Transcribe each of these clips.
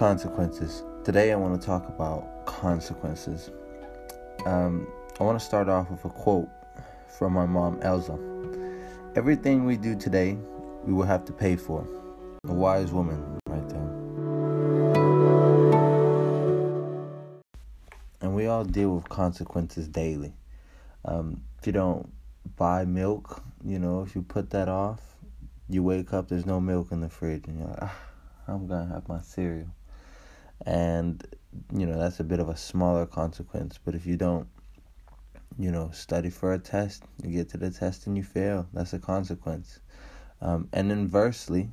Consequences. Today I want to talk about consequences. Um, I want to start off with a quote from my mom, Elsa. Everything we do today, we will have to pay for. A wise woman, right there. And we all deal with consequences daily. Um, if you don't buy milk, you know, if you put that off, you wake up, there's no milk in the fridge, and you're like, ah, I'm gonna have my cereal. And, you know, that's a bit of a smaller consequence. But if you don't, you know, study for a test, you get to the test and you fail, that's a consequence. Um, and inversely,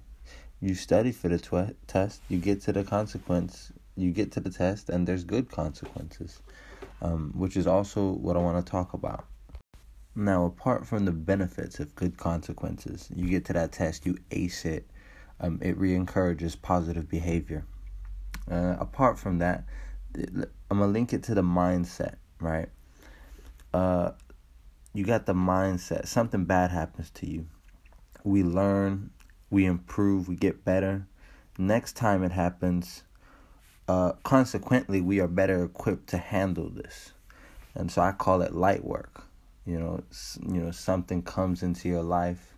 you study for the tw- test, you get to the consequence, you get to the test, and there's good consequences, um, which is also what I want to talk about. Now, apart from the benefits of good consequences, you get to that test, you ace it, um, it re encourages positive behavior. Uh, apart from that, I'm gonna link it to the mindset, right? Uh, you got the mindset. Something bad happens to you. We learn, we improve, we get better. Next time it happens, uh, consequently, we are better equipped to handle this, and so I call it light work. You know, you know, something comes into your life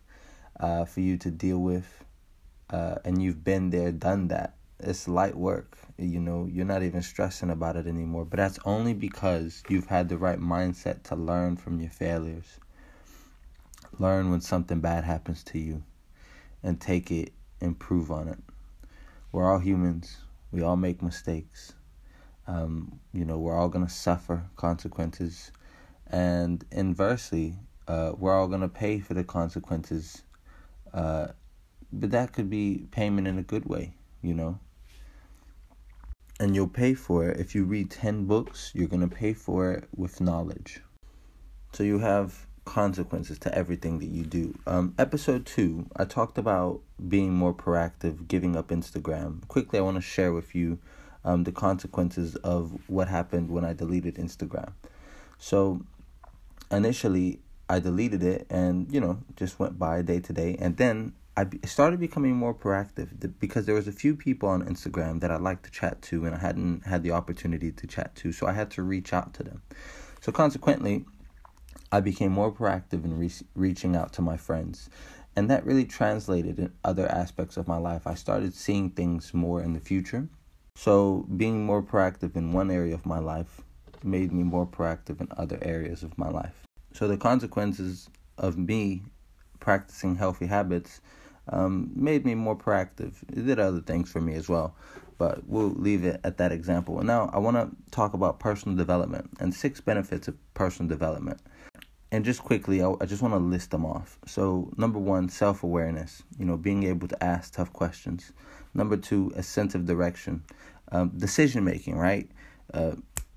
uh, for you to deal with uh, and you've been there, done that. It's light work. You know, you're not even stressing about it anymore. But that's only because you've had the right mindset to learn from your failures. Learn when something bad happens to you and take it, improve on it. We're all humans. We all make mistakes. Um, you know, we're all going to suffer consequences. And inversely, uh, we're all going to pay for the consequences uh, but that could be payment in a good way, you know. And you'll pay for it if you read 10 books, you're going to pay for it with knowledge. So you have consequences to everything that you do. Um, episode 2, I talked about being more proactive, giving up Instagram. Quickly, I want to share with you um, the consequences of what happened when I deleted Instagram. So, initially, I deleted it and, you know, just went by day to day. And then I started becoming more proactive because there was a few people on Instagram that I liked to chat to and I hadn't had the opportunity to chat to, so I had to reach out to them. So consequently, I became more proactive in re- reaching out to my friends. And that really translated in other aspects of my life. I started seeing things more in the future. So, being more proactive in one area of my life made me more proactive in other areas of my life. So, the consequences of me practicing healthy habits um, made me more proactive. It did other things for me as well, but we'll leave it at that example. Now I want to talk about personal development and six benefits of personal development. And just quickly, I, I just want to list them off. So, number one, self awareness, you know, being able to ask tough questions. Number two, a sense of direction. Um, decision making, right? Uh,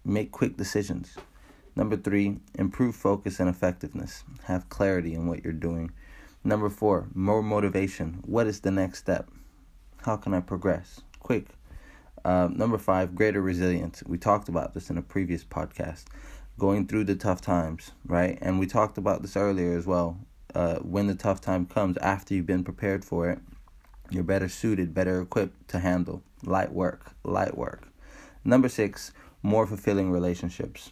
make quick decisions. Number three, improve focus and effectiveness. Have clarity in what you're doing. Number four, more motivation. What is the next step? How can I progress? Quick. Uh, number five, greater resilience. We talked about this in a previous podcast. Going through the tough times, right? And we talked about this earlier as well. Uh, when the tough time comes, after you've been prepared for it, you're better suited, better equipped to handle. Light work, light work. Number six, more fulfilling relationships.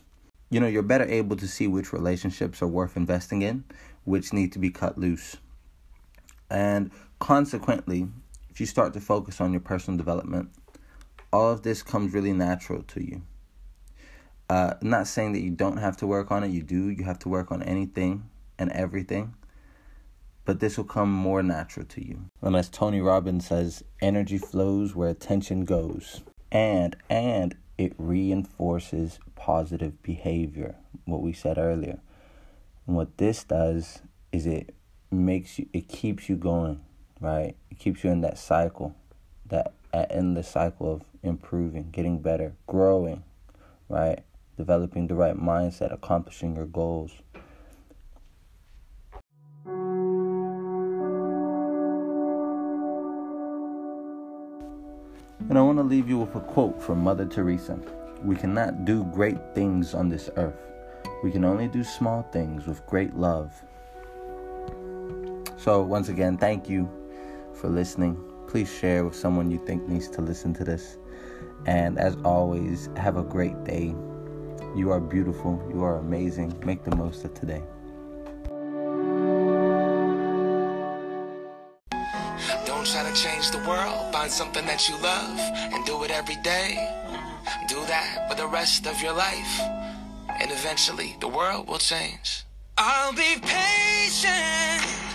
You know, you're better able to see which relationships are worth investing in, which need to be cut loose. And consequently, if you start to focus on your personal development, all of this comes really natural to you. Uh, I'm not saying that you don't have to work on it, you do. You have to work on anything and everything. But this will come more natural to you. And as Tony Robbins says, energy flows where attention goes. And, and it reinforces positive behavior, what we said earlier. And what this does is it makes you, it keeps you going, right? It keeps you in that cycle, that endless cycle of improving, getting better, growing, right? Developing the right mindset, accomplishing your goals. And I want to leave you with a quote from Mother Teresa We cannot do great things on this earth we can only do small things with great love. So, once again, thank you for listening. please share with someone you think needs to listen to this. And as always, have a great day. You are beautiful. You are amazing. Make the most of today. Don't try to change the world. Find something that you love and do it every day. Do that for the rest of your life. And eventually, the world will change. I'll be patient